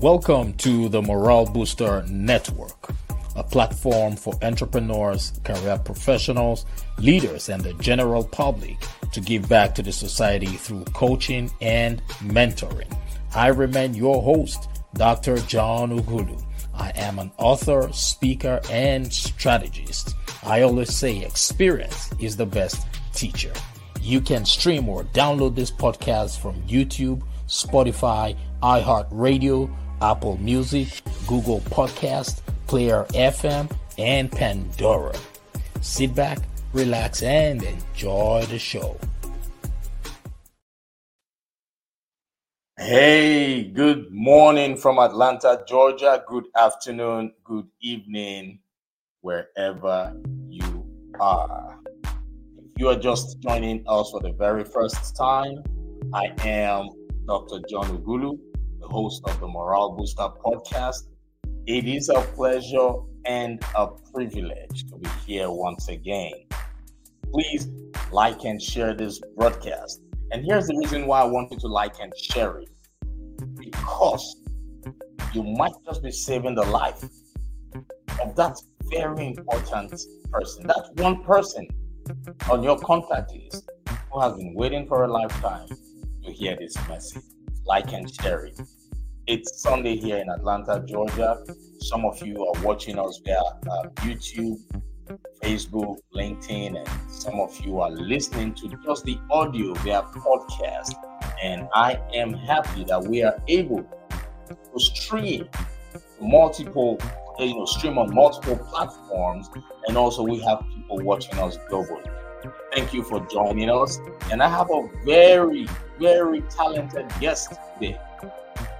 Welcome to the Morale Booster Network, a platform for entrepreneurs, career professionals, leaders, and the general public to give back to the society through coaching and mentoring. I remain your host, Dr. John Ugulu. I am an author, speaker, and strategist. I always say experience is the best teacher. You can stream or download this podcast from YouTube, Spotify, iHeartRadio, Apple Music, Google Podcast, Player FM, and Pandora. Sit back, relax, and enjoy the show. Hey, good morning from Atlanta, Georgia. Good afternoon, good evening, wherever you are. If you are just joining us for the very first time, I am Dr. John Ugulu host of the Morale Booster podcast. It is a pleasure and a privilege to be here once again. Please like and share this broadcast. And here's the reason why I want you to like and share it because you might just be saving the life of that very important person, that one person on your contact list who has been waiting for a lifetime to hear this message. Like and share it. It's Sunday here in Atlanta, Georgia. Some of you are watching us via uh, YouTube, Facebook, LinkedIn, and some of you are listening to just the audio via podcast. And I am happy that we are able to stream multiple, you know, stream on multiple platforms, and also we have people watching us globally. Thank you for joining us. And I have a very, very talented guest today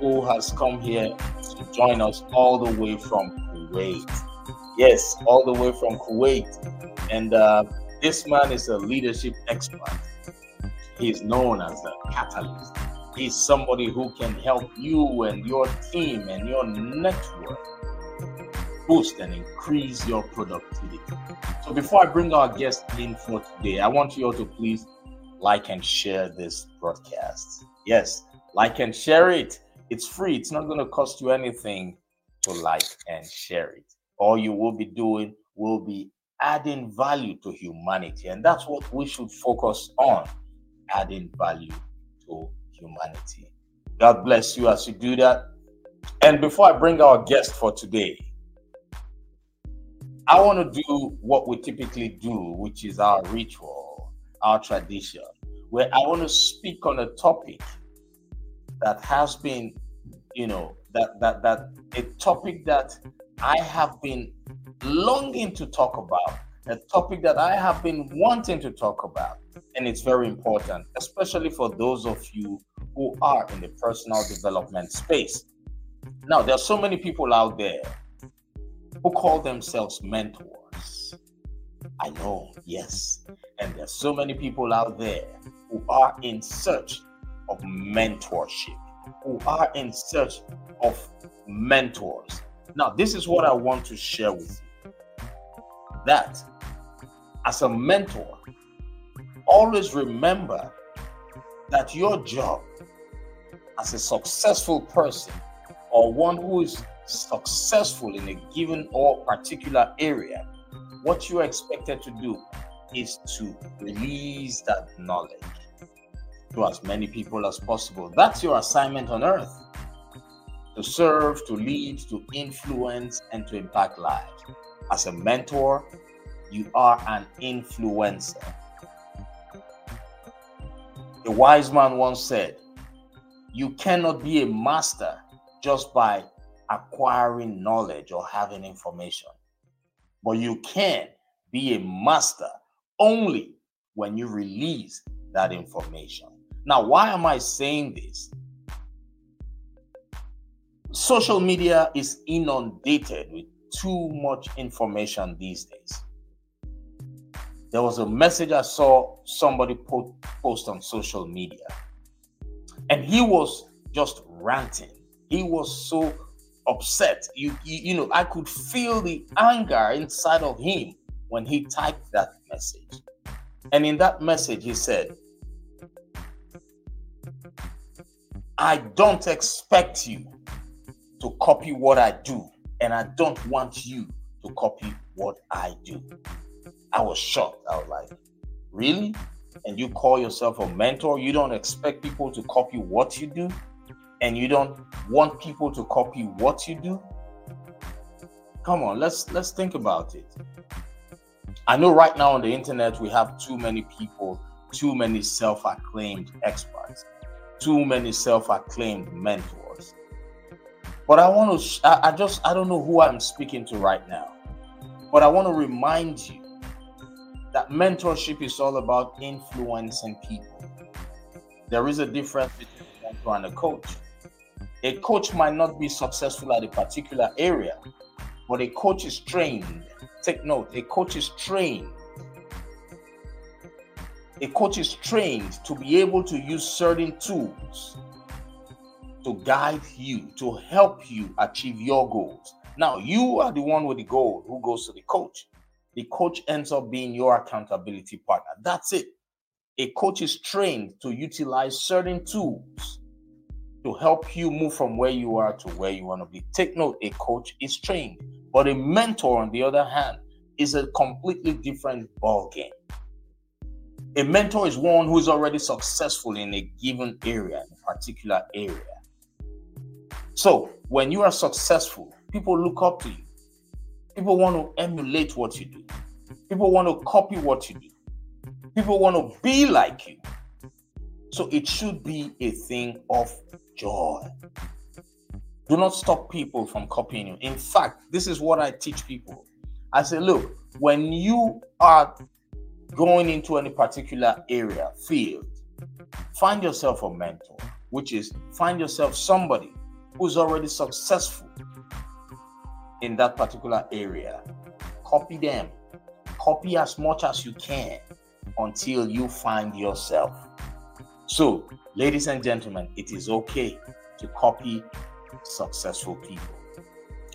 who has come here to join us all the way from Kuwait. Yes, all the way from Kuwait. And uh, this man is a leadership expert. He is known as a catalyst. He's somebody who can help you and your team and your network boost and increase your productivity. So before I bring our guest in for today, I want you all to please like and share this broadcast. Yes, like and share it it's free. It's not going to cost you anything to like and share it. All you will be doing will be adding value to humanity. And that's what we should focus on adding value to humanity. God bless you as you do that. And before I bring our guest for today, I want to do what we typically do, which is our ritual, our tradition, where I want to speak on a topic that has been, you know, that that that a topic that I have been longing to talk about, a topic that I have been wanting to talk about, and it's very important, especially for those of you who are in the personal development space. Now, there are so many people out there who call themselves mentors. I know, yes. And there's so many people out there who are in search of mentorship, who are in search of mentors. Now, this is what I want to share with you. That as a mentor, always remember that your job as a successful person or one who is successful in a given or particular area, what you are expected to do is to release that knowledge to as many people as possible. That's your assignment on earth to serve, to lead, to influence, and to impact lives. As a mentor, you are an influencer. A wise man once said, You cannot be a master just by acquiring knowledge or having information, but you can be a master only when you release that information. Now, why am I saying this? Social media is inundated with too much information these days. There was a message I saw somebody post on social media, and he was just ranting. He was so upset. You, you, you know, I could feel the anger inside of him when he typed that message. And in that message, he said, I don't expect you to copy what I do, and I don't want you to copy what I do. I was shocked. I was like, really? And you call yourself a mentor? You don't expect people to copy what you do? And you don't want people to copy what you do? Come on, let's let's think about it. I know right now on the internet we have too many people, too many self-acclaimed experts, too many self-acclaimed mentors. But I want to I, I just I don't know who I'm speaking to right now. But I want to remind you that mentorship is all about influencing people. There is a difference between a mentor and a coach. A coach might not be successful at a particular area, but a coach is trained. Take note, a coach is trained. A coach is trained to be able to use certain tools to guide you, to help you achieve your goals. Now, you are the one with the goal who goes to the coach the coach ends up being your accountability partner. That's it. A coach is trained to utilize certain tools to help you move from where you are to where you want to be. Take note, a coach is trained, but a mentor, on the other hand, is a completely different ballgame. A mentor is one who is already successful in a given area, in a particular area. So when you are successful, people look up to you. People want to emulate what you do. People want to copy what you do. People want to be like you. So it should be a thing of joy. Do not stop people from copying you. In fact, this is what I teach people. I say, look, when you are going into any particular area, field, find yourself a mentor, which is find yourself somebody who's already successful in that particular area. Copy them. Copy as much as you can until you find yourself. So, ladies and gentlemen, it is okay to copy successful people.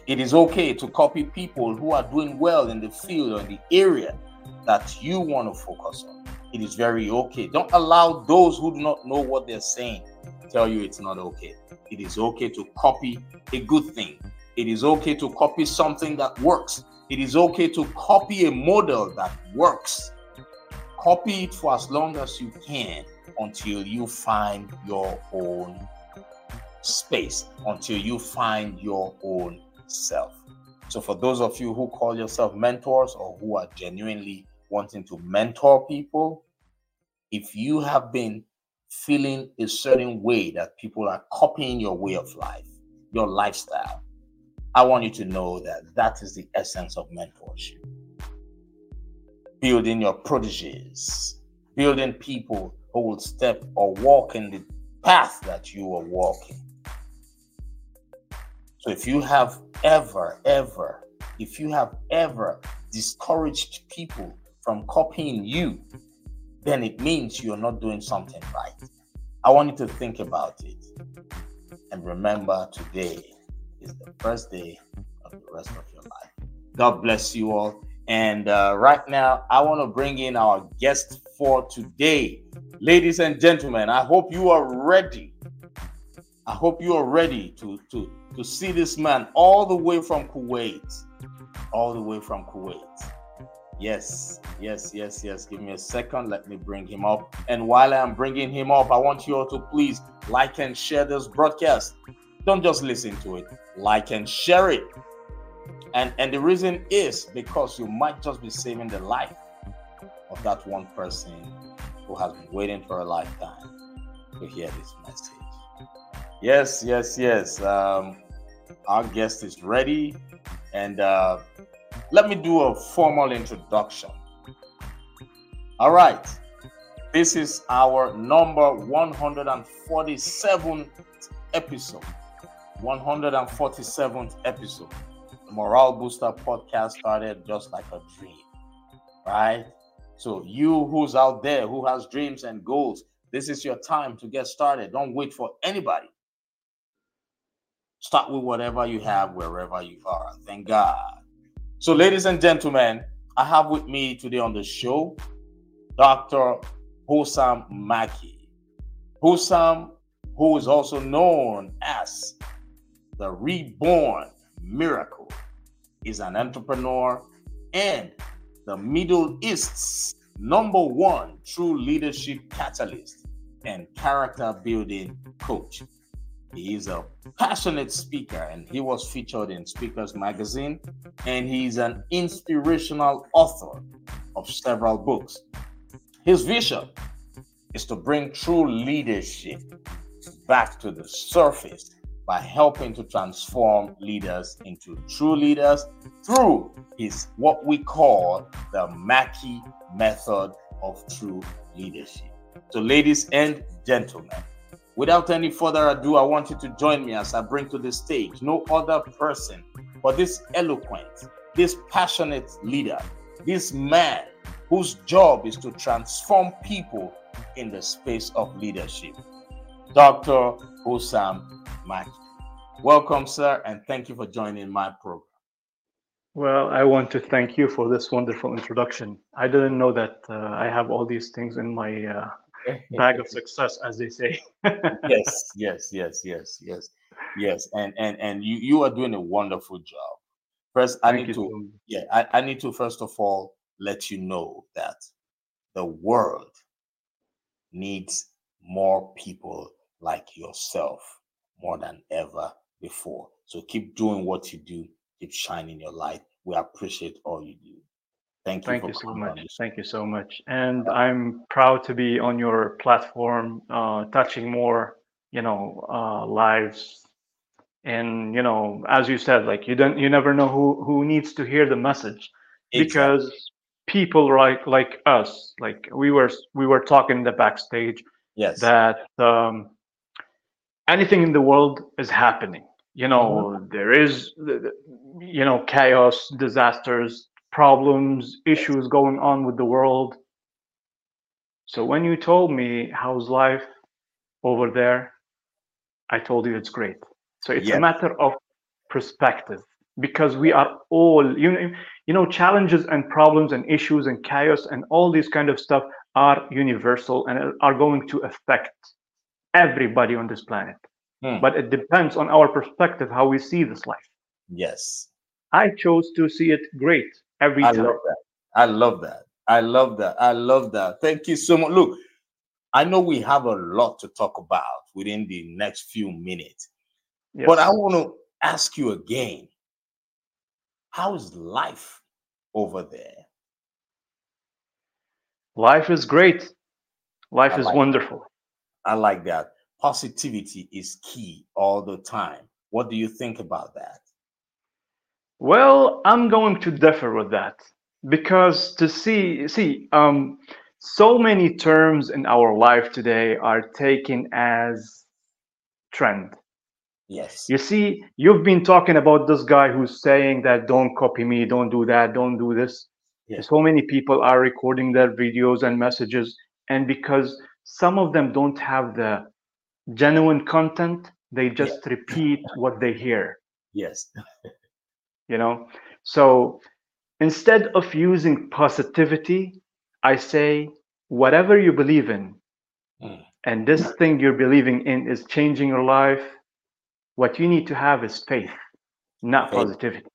It is okay to copy people who are doing well in the field or in the area that you want to focus on. It is very okay. Don't allow those who do not know what they're saying tell you it's not okay. It is okay to copy a good thing it is okay to copy something that works. It is okay to copy a model that works. Copy it for as long as you can until you find your own space, until you find your own self. So, for those of you who call yourself mentors or who are genuinely wanting to mentor people, if you have been feeling a certain way that people are copying your way of life, your lifestyle, I want you to know that that is the essence of mentorship. Building your proteges, building people who will step or walk in the path that you are walking. So if you have ever, ever, if you have ever discouraged people from copying you, then it means you're not doing something right. I want you to think about it and remember today is the first day of the rest of your life. God bless you all. And uh, right now, I want to bring in our guest for today. Ladies and gentlemen, I hope you are ready. I hope you are ready to, to, to see this man all the way from Kuwait. All the way from Kuwait. Yes, yes, yes, yes. Give me a second. Let me bring him up. And while I'm bringing him up, I want you all to please like and share this broadcast. Don't just listen to it, like and share it. And and the reason is because you might just be saving the life of that one person who has been waiting for a lifetime to hear this message. Yes, yes, yes. Um, our guest is ready, and uh, let me do a formal introduction. All right, this is our number 147 episode. 147th episode. Morale Booster podcast started just like a dream, right? So, you who's out there who has dreams and goals, this is your time to get started. Don't wait for anybody. Start with whatever you have, wherever you are. Thank God. So, ladies and gentlemen, I have with me today on the show Dr. Houssam Makki. Houssam, who is also known as the reborn miracle, is an entrepreneur and the Middle East's number one true leadership catalyst and character building coach. He is a passionate speaker and he was featured in Speakers Magazine. And he's an inspirational author of several books. His vision is to bring true leadership back to the surface by helping to transform leaders into true leaders through his what we call the Makki method of true leadership. So, ladies and gentlemen, without any further ado, I want you to join me as I bring to the stage no other person but this eloquent, this passionate leader, this man whose job is to transform people in the space of leadership. Dr. Houssam Makki. Welcome, sir, and thank you for joining my program. Well, I want to thank you for this wonderful introduction. I didn't know that uh, I have all these things in my uh, bag of success, as they say. yes, yes, yes, yes, yes, yes, and and and you you are doing a wonderful job. First, I thank need to yeah, I, I need to first of all let you know that the world needs more people like yourself more than ever before. So keep doing what you do, keep shining your light. We appreciate all you do. Thank you. Thank you so much. Thank you so much. And I'm proud to be on your platform, uh, touching more, you know, uh, lives. And you know, as you said, like you don't, you never know who who needs to hear the message, exactly. because people like like us, like we were we were talking in the backstage, yes, that um, anything in the world is happening you know mm-hmm. there is you know chaos disasters problems issues going on with the world so when you told me how's life over there i told you it's great so it's a matter of perspective because we are all you know you know challenges and problems and issues and chaos and all these kind of stuff are universal and are going to affect everybody on this planet. Hmm. But it depends on our perspective how we see this life. Yes. I chose to see it great every I time. Love that. I love that. I love that. I love that. Thank you so much. Look, I know we have a lot to talk about within the next few minutes. Yes. But I want to ask you again how is life over there? Life is great. Life I is like wonderful. That. I like that. Positivity is key all the time. What do you think about that? Well, I'm going to differ with that because to see see um so many terms in our life today are taken as trend. Yes. You see, you've been talking about this guy who's saying that don't copy me, don't do that, don't do this. Yes. So many people are recording their videos and messages, and because some of them don't have the genuine content they just yeah. repeat what they hear yes you know so instead of using positivity i say whatever you believe in mm. and this thing you're believing in is changing your life what you need to have is faith not faith. positivity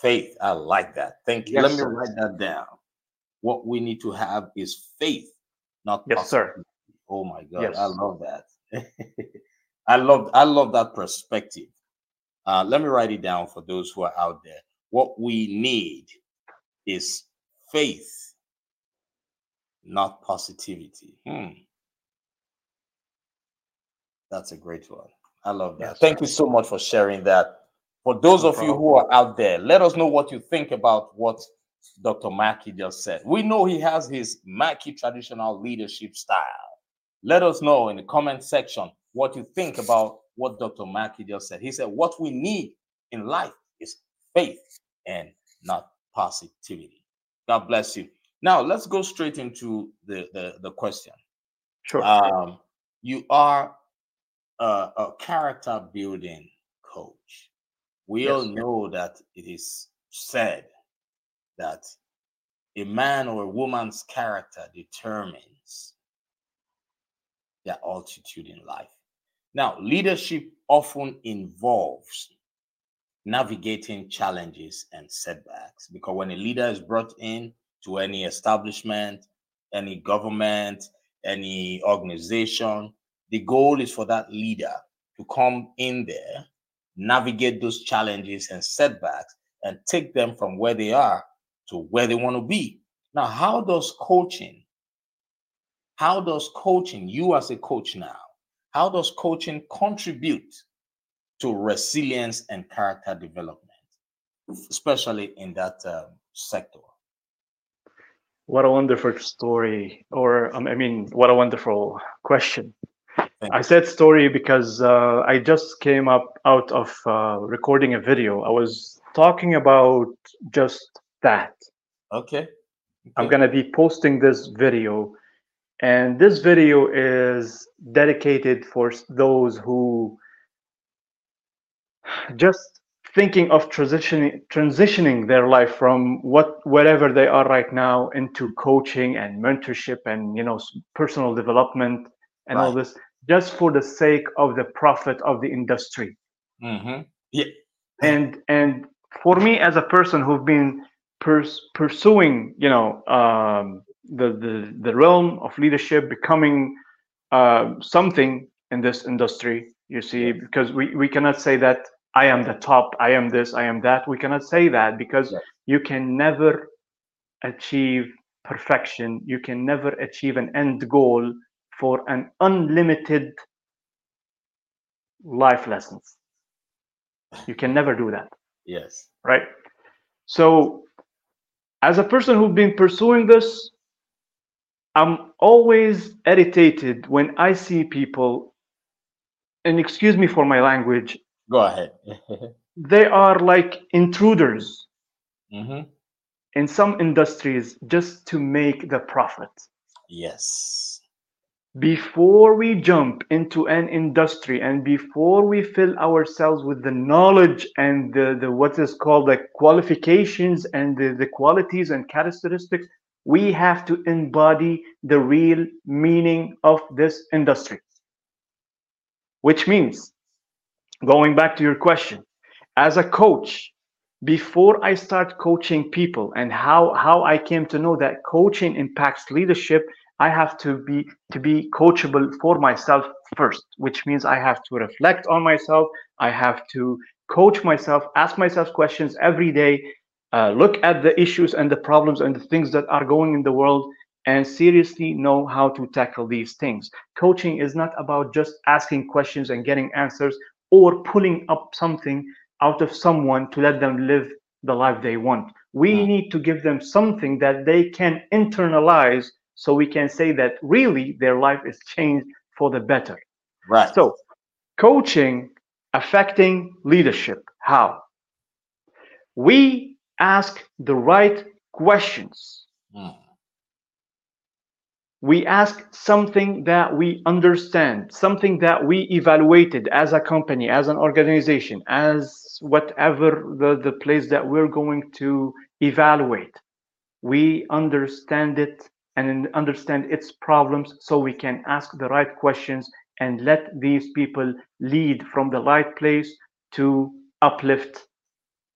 faith i like that thank you yes, let me sir. write that down what we need to have is faith not yes positivity. sir Oh my God, yes. I love that. I love I love that perspective. Uh, let me write it down for those who are out there. What we need is faith, not positivity. Hmm. That's a great one. I love that. Thank you so much for sharing that. For those no of problem. you who are out there, let us know what you think about what Dr. Makki just said. We know he has his Makki traditional leadership style. Let us know in the comment section what you think about what Dr. Makki just said. He said, What we need in life is faith and not positivity. God bless you. Now, let's go straight into the, the, the question. Sure. Um, you are a, a, character building coach. We yes, all know that it is said that a man or a woman's character determines their altitude in life. Now, leadership often involves navigating challenges and setbacks because when a leader is brought in to any establishment, any government, any organization, the goal is for that leader to come in there, navigate those challenges and setbacks, and take them from where they are to where they want to be. Now, how does coaching, how does coaching, you as a coach now, how does coaching contribute to resilience and character development, especially in that um, sector? What a wonderful story, or um, I mean, what a wonderful question. I said story because uh, I just came up out of uh, recording a video. I was talking about just that. Okay. okay. I'm going to be posting this video. And this video is dedicated for those who just thinking of transitioning transitioning their life from what wherever they are right now into coaching and mentorship and you know personal development and right. all this just for the sake of the profit of the industry. Mm-hmm. Yeah. And and for me as a person who've been pers- pursuing, you know, um, the, the the realm of leadership, becoming uh, something in this industry, you see, because we, we cannot say that I am the top, I am this, I am that. We cannot say that because you can never achieve perfection. You can never achieve an end goal for an unlimited life lessons. You can never do that. Yes. Right. So, as a person who's been pursuing this, I'm always irritated when I see people, and excuse me for my language. Go ahead. they are like intruders mm-hmm. in some industries just to make the profit. Yes before we jump into an industry and before we fill ourselves with the knowledge and the, the what is called the qualifications and the, the qualities and characteristics we have to embody the real meaning of this industry which means going back to your question as a coach before i start coaching people and how how i came to know that coaching impacts leadership I have to be to be coachable for myself first, which means I have to reflect on myself. I have to coach myself, ask myself questions every day, uh, look at the issues and the problems and the things that are going in the world, and seriously know how to tackle these things. Coaching is not about just asking questions and getting answers or pulling up something out of someone to let them live the life they want. We hmm. need to give them something that they can internalize so we can say that really their life is changed for the better. Right. So, coaching affecting leadership. How? We ask the right questions. Mm. We ask something that we understand, something that we evaluated as a company, as an organization, as whatever the, the place that we're going to evaluate. We understand it and understand its problems so we can ask the right questions and let these people lead from the right place to uplift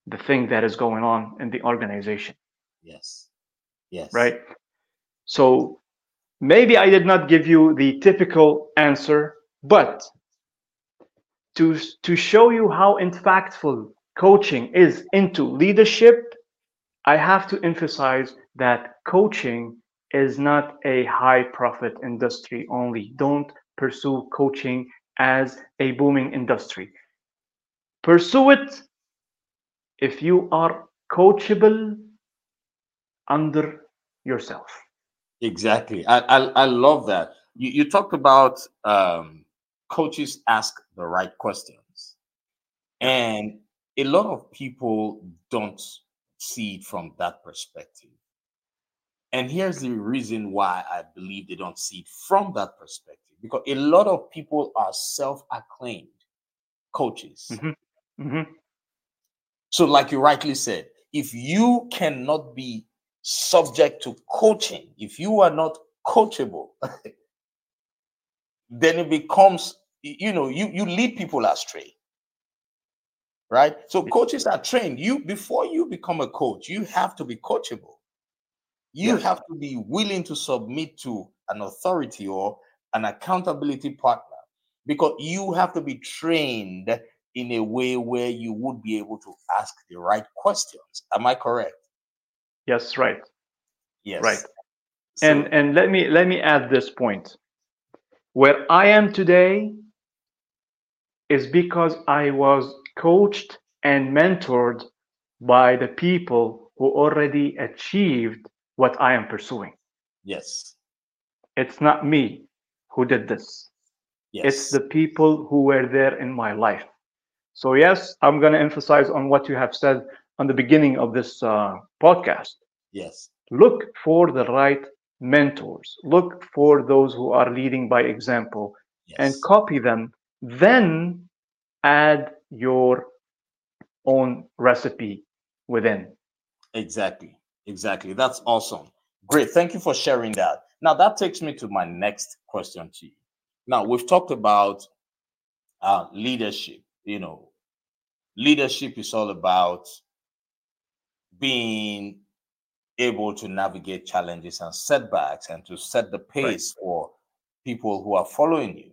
the thing that is going on in the organization. Yes. Yes. Right. So maybe I did not give you the typical answer, but to, to show you how impactful coaching is into leadership, I have to emphasize that coaching is not a high profit industry only. Don't pursue coaching as a booming industry. Pursue it if you are coachable under yourself. Exactly. I, I, I love that. You, you talked about um, coaches ask the right questions. And a lot of people don't see it from that perspective. And here's the reason why I believe they don't see it from that perspective because a lot of people are self acclaimed coaches. Mm-hmm. Mm-hmm. So, like you rightly said, if you cannot be subject to coaching, if you are not coachable, then it becomes you know you you lead people astray. Right? So coaches are trained. You before you become a coach you have to be coachable. You have to be willing to submit to an authority or an accountability partner because you have to be trained in a way where you would be able to ask the right questions am i correct yes right yes right so, and and let me let me add this point where i am today is because I was coached and mentored by the people who already achieved what I am pursuing. Yes. It's not me who did this. Yes. It's the people who were there in my life. So, yes, I'm going to emphasize on what you have said on the beginning of this uh, podcast. Yes. Look for the right mentors, look for those who are leading by example yes. and copy them then add your own recipe within. Exactly. Exactly. That's awesome. Great. Thank you for sharing that. Now, that takes me to my next question to you. Now, we've talked about uh, leadership. You know, leadership is all about being able to navigate challenges and setbacks and to set the pace right. for people who are following you.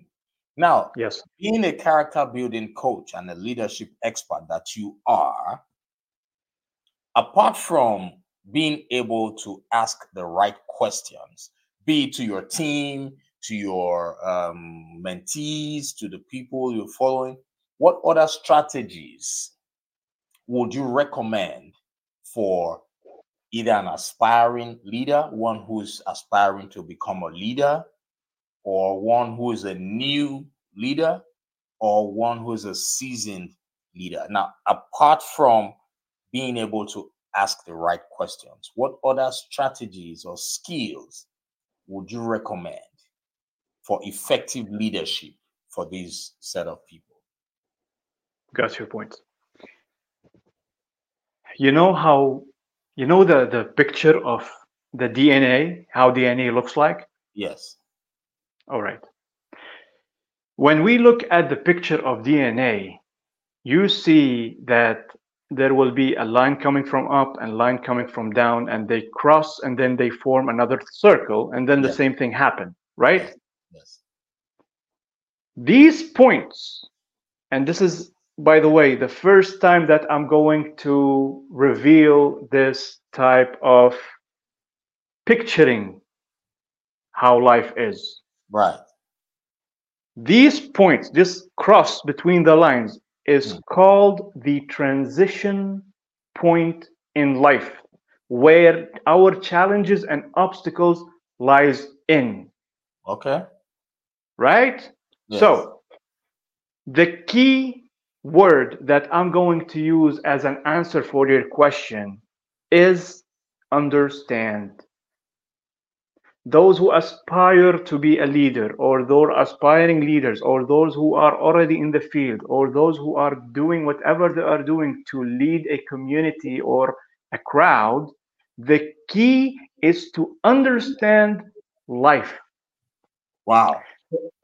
Now, yes, being a character building coach and a leadership expert that you are, apart from being able to ask the right questions, be it to your team, to your um, mentees, to the people you're following, what other strategies would you recommend for either an aspiring leader, one who's aspiring to become a leader, or one who is a new leader or one who is a seasoned leader. Now, apart from being able to ask the right questions, what other strategies or skills would you recommend for effective leadership for these set of people? Got your point. You know how you know the the picture of the DNA, how DNA looks like? Yes. All right. When we look at the picture of DNA, you see that there will be a line coming from up and line coming from down and they cross and then they form another circle and then the yes. same thing happen right yes these points and this is by the way the first time that i'm going to reveal this type of picturing how life is. Right. These points this cross between the lines is mm. called the transition point in life where our challenges and obstacles lies in. Okay. Right? Yes. so the key word that i'm going to use as an answer for your question is understand. Those who aspire to be a leader or those aspiring leaders or those who are already in the field or those who are doing whatever they are doing to lead a community or a crowd the key is to understand life. Wow.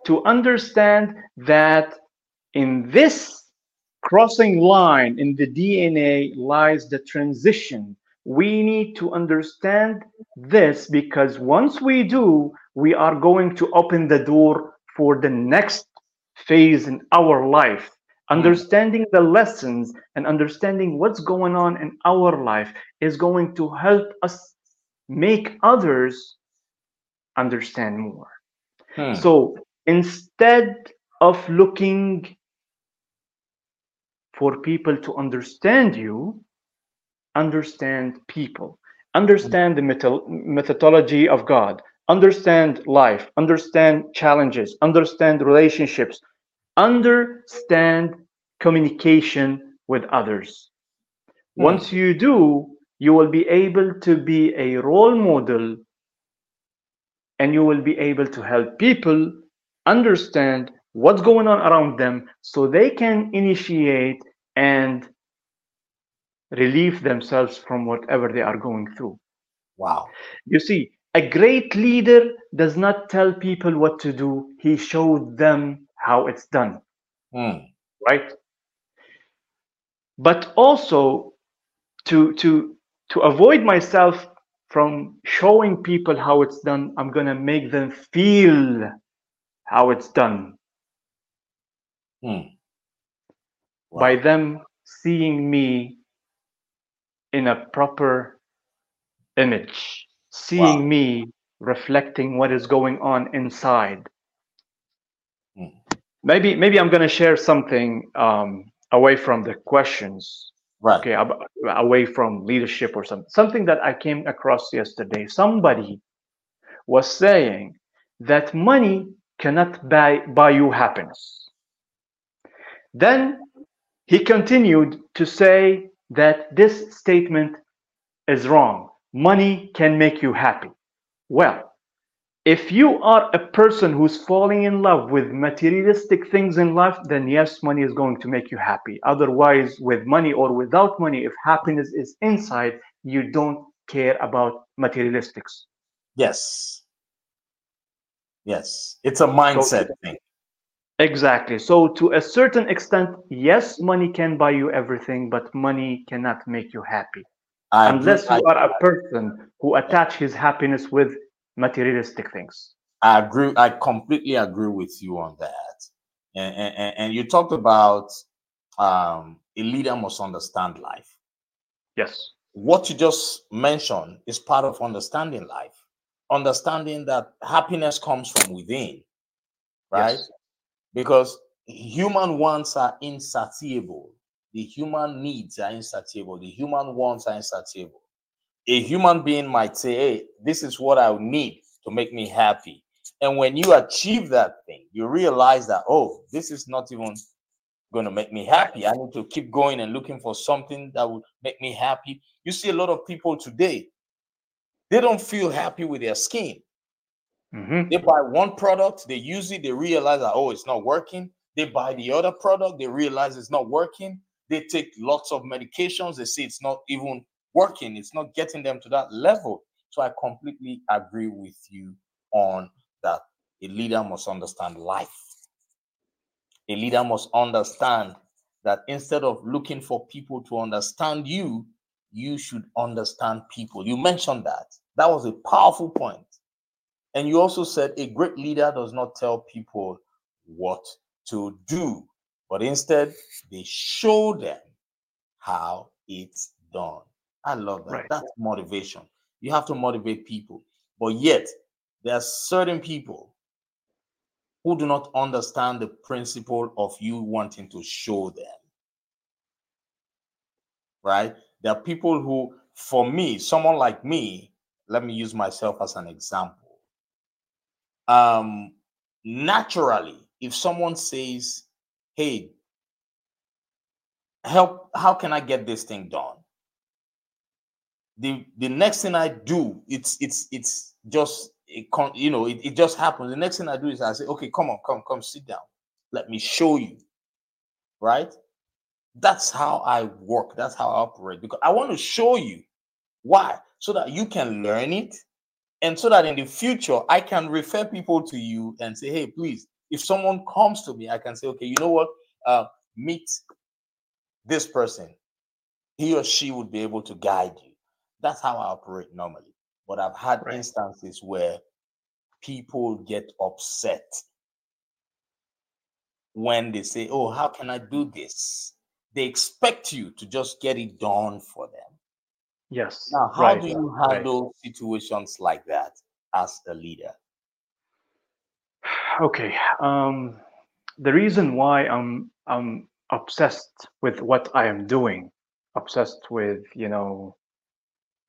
To understand that in this crossing line in the dna lies the transition we need to understand this because once we do, we are going to open the door for the next phase in our life. Hmm. Understanding the lessons and understanding what's going on in our life is going to help us make others understand more. Hmm. So instead of looking for people to understand you, understand people, understand the methodology of God, understand life, understand challenges, understand relationships, understand communication with others. Mm. Once you do, you will be able to be a role model and you will be able to help people understand what's going on around them so they can initiate and relieve themselves from whatever they are going through. Wow. You see, a great leader does not tell people what to do, he shows them how it's done, Hmm. right? But also to to to avoid myself from showing people how it's done, I'm gonna make them feel how it's done Hmm. by them seeing me in a proper image, seeing Wow. me reflecting what is going on inside. Hmm. Maybe maybe I'm gonna share something um, away from the questions, Right. okay, ab- away from leadership or something. Something that I came across yesterday. Somebody was saying that money cannot buy buy you happiness. Then he continued to say that this statement is wrong. Money can make you happy. Well, if you are a person who's falling in love with materialistic things in life, then yes, money is going to make you happy. Otherwise, with money or without money, if happiness is inside, you don't care about materialistics. Yes. Yes. It's a mindset thing. Exactly. So, to a certain extent, yes, money can buy you everything, but money cannot make you happy. I agree, unless I, you are a person who attach his happiness with materialistic things. I agree. I completely agree with you on that. And, and, and you talked about um, a leader must understand life. Yes. What you just mentioned is part of understanding life. Understanding that happiness comes from within, right? Yes. Because human wants are insatiable. The human needs are insatiable. The human wants are insatiable. A human being might say, Hey, this is what I need to make me happy. And when you achieve that thing, you realize that, oh, this is not even going to make me happy. I need to keep going and looking for something that would make me happy. You see a lot of people today, they don't feel happy with their skin. Mhm. They buy one product, they use it, they realize that, oh, it's not working. They buy the other product, they realize it's not working. They take lots of medications, they see it's not even working, it's not getting them to that level. So I completely agree with you on that. A leader must understand life. A leader must understand that instead of looking for people to understand you, you should understand people. You mentioned that. That was a powerful point. And you also said a great leader does not tell people what to do, but instead they show them how it's done. I love that. Right. That's motivation. You have to motivate people. But yet, there are certain people who do not understand the principle of you wanting to show them. Right? There are people who, for me, someone like me, let me use myself as an example. Um, naturally, if someone says, Hey, help, how can I get this thing done? The the next thing I do, it's it's it's just it con- you know, it, it just happens. The next thing I do is I say, okay, come on, come, come, sit down. Let me show you. Right? That's how I work. That's how I operate because I want to show you why, so that you can learn it, and so that in the future I can refer people to you and say, hey, please, if someone comes to me, I can say, okay, you know what? Uh, meet this person. He or she would be able to guide you. That's how I operate normally. But I've had Right. instances where people get upset when they say, Oh, how can I do this? They expect you to just get it done for them. Yes. Now, how right. do you right. handle situations like that as a leader? Okay. Um, the reason why I'm I'm obsessed with what I am doing, obsessed with you know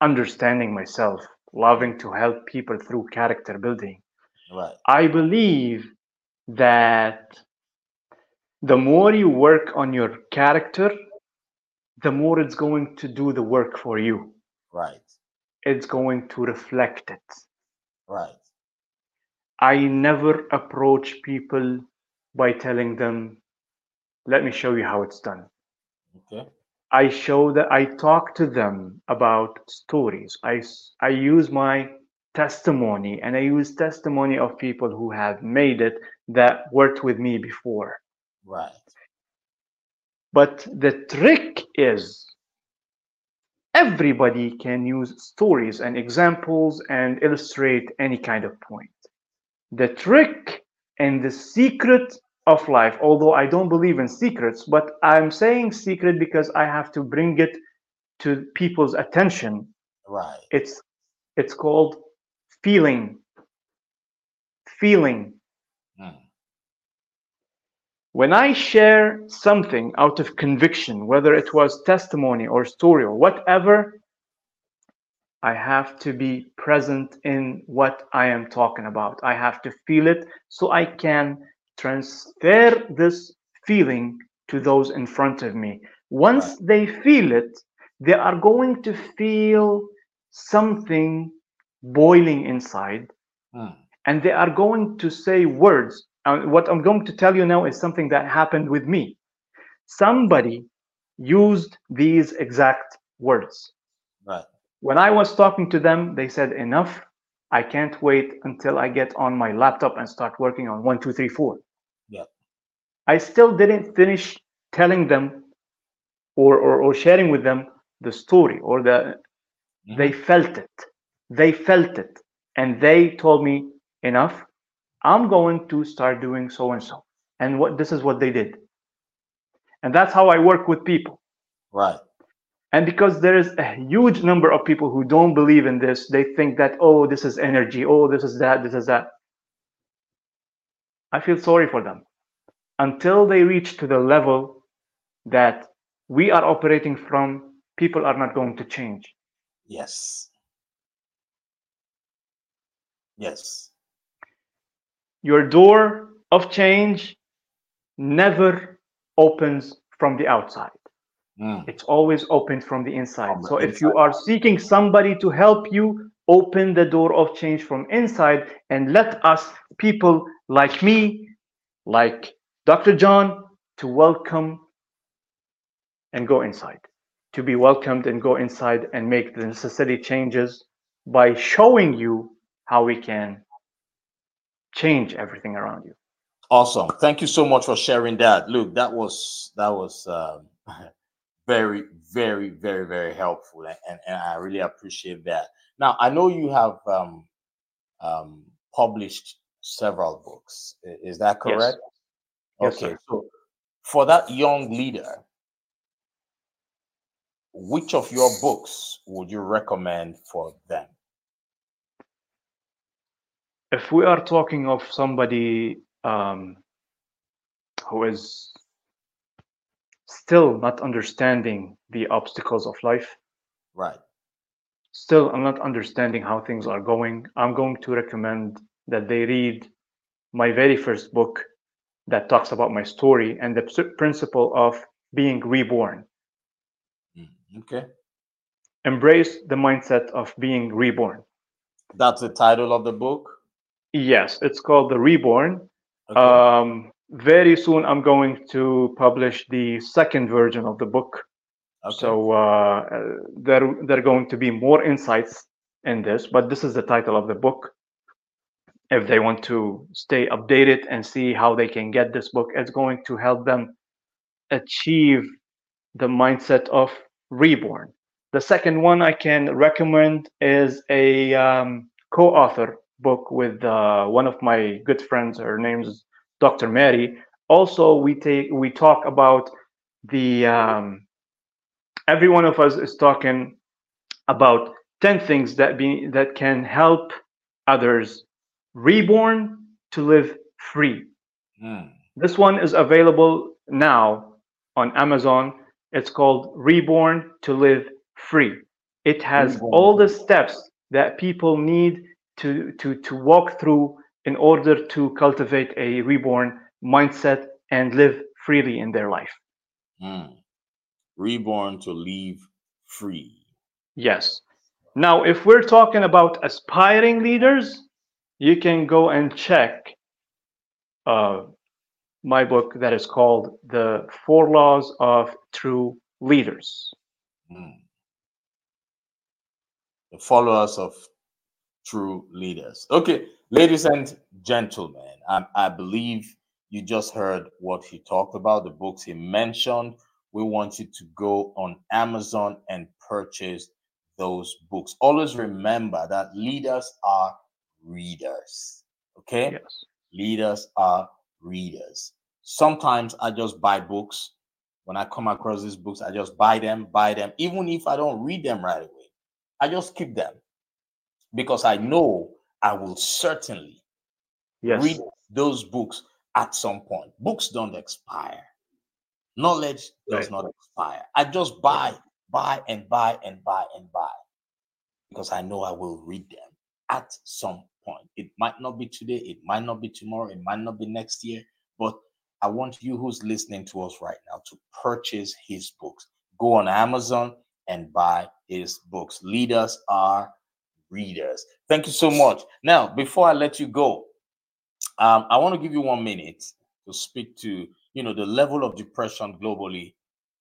understanding myself, loving to help people through character building. Right. I believe that the more you work on your character, the more it's going to do the work for you. Right. It's going to reflect it. Right. I never approach people by telling them, let me show you how it's done. Okay. I show that I talk to them about stories. I, I use my testimony and I use testimony of people who have made it that worked with me before. Right. But the trick is everybody can use stories and examples and illustrate any kind of point. The trick and the secret of life, although I don't believe in secrets, but I'm saying secret because I have to bring it to people's attention. Right. It's it's called feeling. Feeling. When I share something out of conviction, whether it was testimony or story or whatever, I have to be present in what I am talking about. I have to feel it so I can transfer this feeling to those in front of me. Once Right. they feel it, they are going to feel something boiling inside Mm. and they are going to say words. Uh, what I'm going to tell you now is something that happened with me. Somebody used these exact words. Right. When I was talking to them, they said, Enough. I can't wait until I get on my laptop and start working on one, two, three, four. Yeah. I still didn't finish telling them or, or, or sharing with them the story or the Mhm. they felt it they felt it and they told me enough i'm going to start doing so and so and what this is what they did. And that's how i work with people. Right. and because there is a huge number of people who don't believe in this they think that oh this is energy. Oh this is that. This is that. I feel sorry for them. Until they reach to the level that we are operating from people are not going to change. Yes. Yes. Your door of change never opens from the outside. Mm. it's always opened from the inside. From the so if you are seeking somebody to help you open the door of change from inside and let us people like me like dr john to welcome and go inside. To be welcomed and go inside and make the necessary changes by showing you how we can change everything around you Awesome. Thank you so much for sharing that. Look, that was that was um, very, very, very, very helpful, and, and, I really appreciate that. Now, I know you have um, um, published several books. Is that correct? Yes, okay. sir. So, for that young leader, which of your books would you recommend for them? If we are talking of somebody um, who is still not understanding the obstacles of life, Right. still I'm not understanding how things are going, I'm going to recommend that they read my very first book that talks about my story and the principle of being reborn. Mm, Okay. Embrace the mindset of being reborn. That's the title of the book. Yes, it's called The Reborn. Okay. Um, very soon, I'm going to publish the second version of the book. okay. So uh, there, there are going to be more insights in this, but this is the title of the book. If they want to stay updated and see how they can get this book, it's going to help them achieve the mindset of reborn. The second one I can recommend is a um, co-author book with uh, one of my good friends. Her name is Dr. Mary. Also, we take we talk about the um, every one of us is talking about 10 things that be that can help others reborn to live free Mm, this one is available now on amazon it's called reborn to live free it has Reborn all the steps that people need to to to walk through in order to cultivate a reborn mindset and live freely in their life mm. Reborn to live free. Yes. Now, if we're talking about aspiring leaders, you can go and check uh, my book that is called The Four Laws of True Leaders. Mm. The followers of true leaders. Okay, Ladies and gentlemen, I, I believe you just heard what he talked about, the books he mentioned. We want you to go on Amazon and purchase those books. Always remember that leaders are readers. Okay? Yes. Leaders are readers. Sometimes I just buy books. When I come across these books, I just buy them, buy them. Even if I don't read them right away, I just keep them because I know I will certainly Yes. read those books at some point. Books don't expire. Knowledge does Right. not expire. I just buy, buy, and buy, and buy, and buy because I know I will read them at some point. It might not be today, it might not be tomorrow, it might not be next year, but I want you who's listening to us right now to purchase his books. Go on Amazon and buy his books. Leaders are readers. Thank you so much. Now, before I let you go, um, I want to give you one minute to speak to, you know, the level of depression globally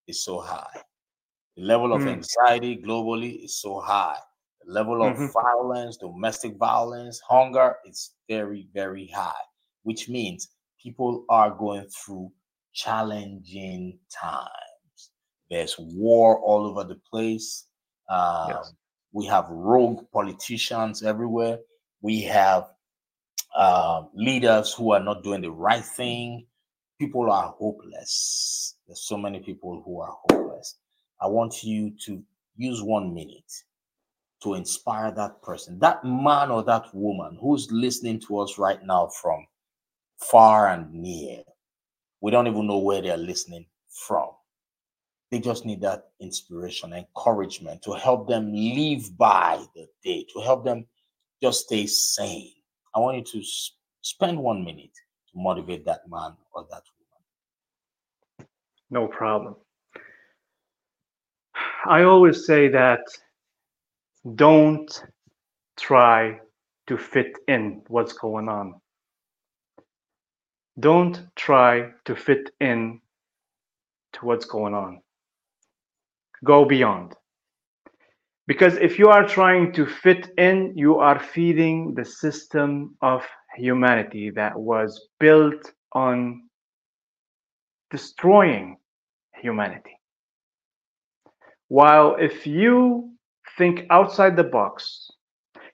is so high. The level of Mm. anxiety globally is so high. The level of Mhm. violence, domestic violence, hunger is very, very high, which means people are going through challenging times. There's war all over the place. Um, Yes. We have rogue politicians everywhere. We have um, leaders who are not doing the right thing. People are hopeless. There's so many people who are hopeless. I want you to use one minute to inspire that person, that man or that woman who's listening to us right now from far and near. We don't even know where they're listening from. They just need that inspiration, encouragement to help them live by the day, to help them just stay sane. I want you to spend one minute to motivate that man or that woman. No problem. I always say that don't try to fit in what's going on. Don't try to fit in to what's going on. Go beyond. Because if you are trying to fit in, you are feeding the system of humanity that was built on destroying humanity. While if you think outside the box,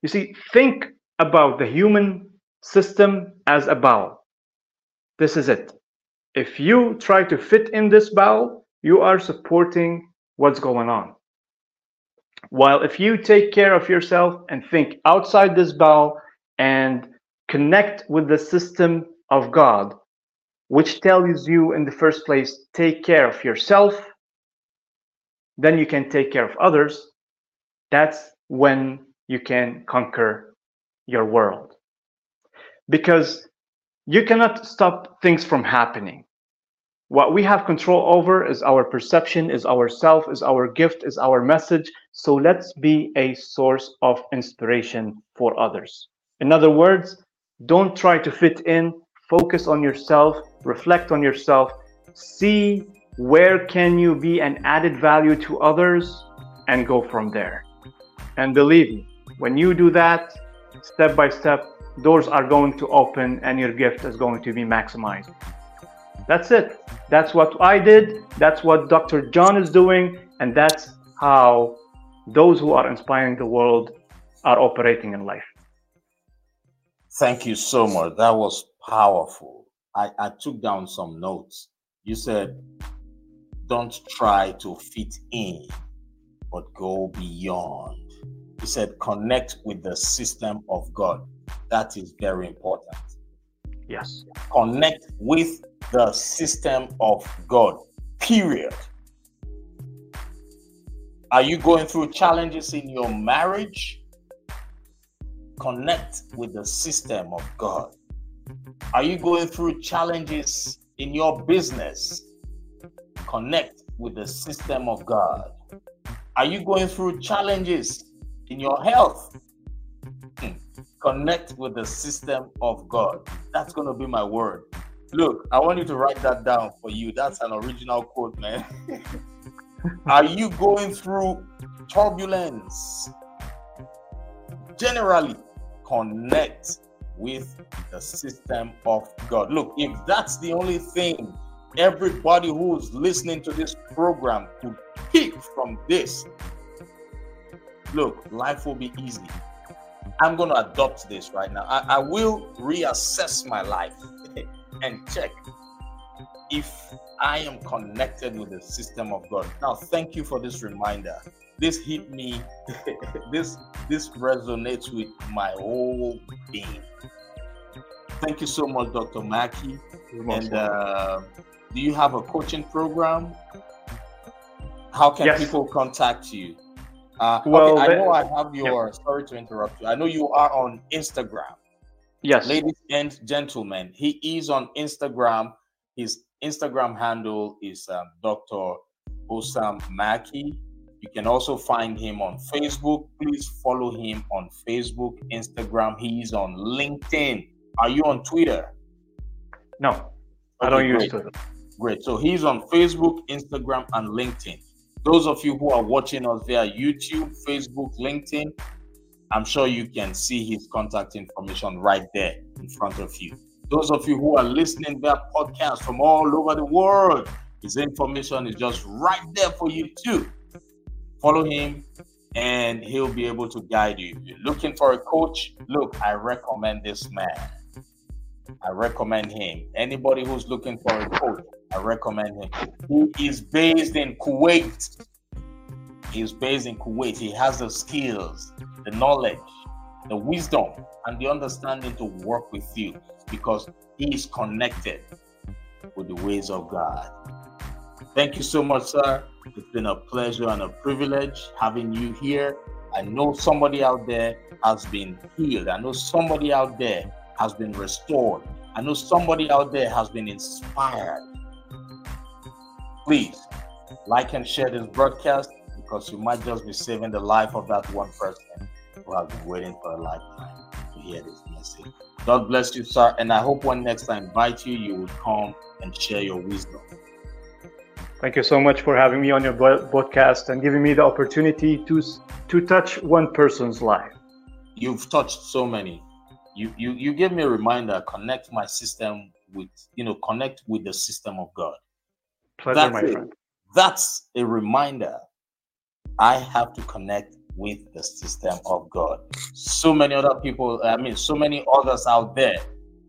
you see, think about the human system as a bowel. This is it. If you try to fit in this bowel, you are supporting what's going on. While if you take care of yourself and think outside this bowel and connect with the system of God, which tells you in the first place, take care of yourself, then you can take care of others. That's when you can conquer your world. Because you cannot stop things from happening. What we have control over is our perception, is our self, is our gift, is our message. So let's be a source of inspiration for others. In other words, don't try to fit in, focus on yourself, reflect on yourself, see where can you be an added value to others and go from there. And believe me, when you do that, step by step, doors are going to open and your gift is going to be maximized. That's it. That's what I did. That's what Dr. John is doing. And that's how those who are inspiring the world are operating in life. Thank you so much. That was powerful. I, I took down some notes. You said, don't try to fit in, but go beyond. You said, connect with the system of God. That is very important. Yes. Connect with the system of God, period. Are you going through challenges in your marriage? Connect with the system of God. Are you going through challenges in your business? Connect with the system of God. Are you going through challenges in your health? Hmm. Connect with the system of God. That's going to be my word. Look, I want you to write that down for you. That's an original quote, man. Are you going through turbulence? Generally, connect with the system of God. Look, if that's the only thing everybody who's listening to this program could pick from this, look, life will be easy. I'm going to adopt this right now. I, I will reassess my life and check if I am connected with the system of God. Now, thank you for this reminder. This hit me. this this resonates with my whole being. Thank you so much, Dr. Makki. And uh, do you have a coaching program? How can yes. people contact you? Uh, well, okay, I know I have your. Yeah. Sorry to interrupt you. I know you are on Instagram. Yes, ladies and gentlemen, he is on Instagram. His Instagram handle is um, Dr. Houssam Makki. You can also find him on Facebook. Please follow him on Facebook, Instagram. He's on LinkedIn. Are you on Twitter? No, okay, I don't great. use Twitter. Great. So he's on Facebook, Instagram, and LinkedIn. Those of you who are watching us via YouTube, Facebook, LinkedIn, I'm sure you can see his contact information right there in front of you. Those of you who are listening via podcast from all over the world, his information is just right there for you too. Follow him and he'll be able to guide you. If you're looking for a coach, look, I recommend this man. I recommend him. Anybody who's looking for a coach, I recommend him. He is based in Kuwait. He's based in Kuwait. He has the skills, the knowledge, the wisdom, and the understanding to work with you because he is connected with the ways of God. Thank you so much, sir. It's been a pleasure and a privilege having you here. I know somebody out there has been healed. I know somebody out there has been restored. I know somebody out there has been inspired. Please like and share this broadcast because you might just be saving the life of that one person who has been waiting for a lifetime to hear this message. God bless you, sir. And I hope when next I invite you, you will come and share your wisdom. Thank you so much for having me on your podcast and giving me the opportunity to to touch one person's life. You've touched so many you you you gave me a reminder connect my system with you know connect with the system of god pleasure that's my it. friend that's a reminder i have to connect with the system of god. So many other people i mean so many others out there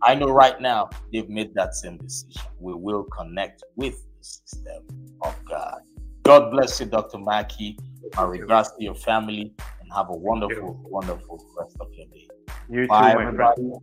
i know right now they've made that same decision. We will connect with the system of god. God bless you dr Makki my regards to your family and have a wonderful wonderful rest of your day. You Bye, too, my everybody. friend.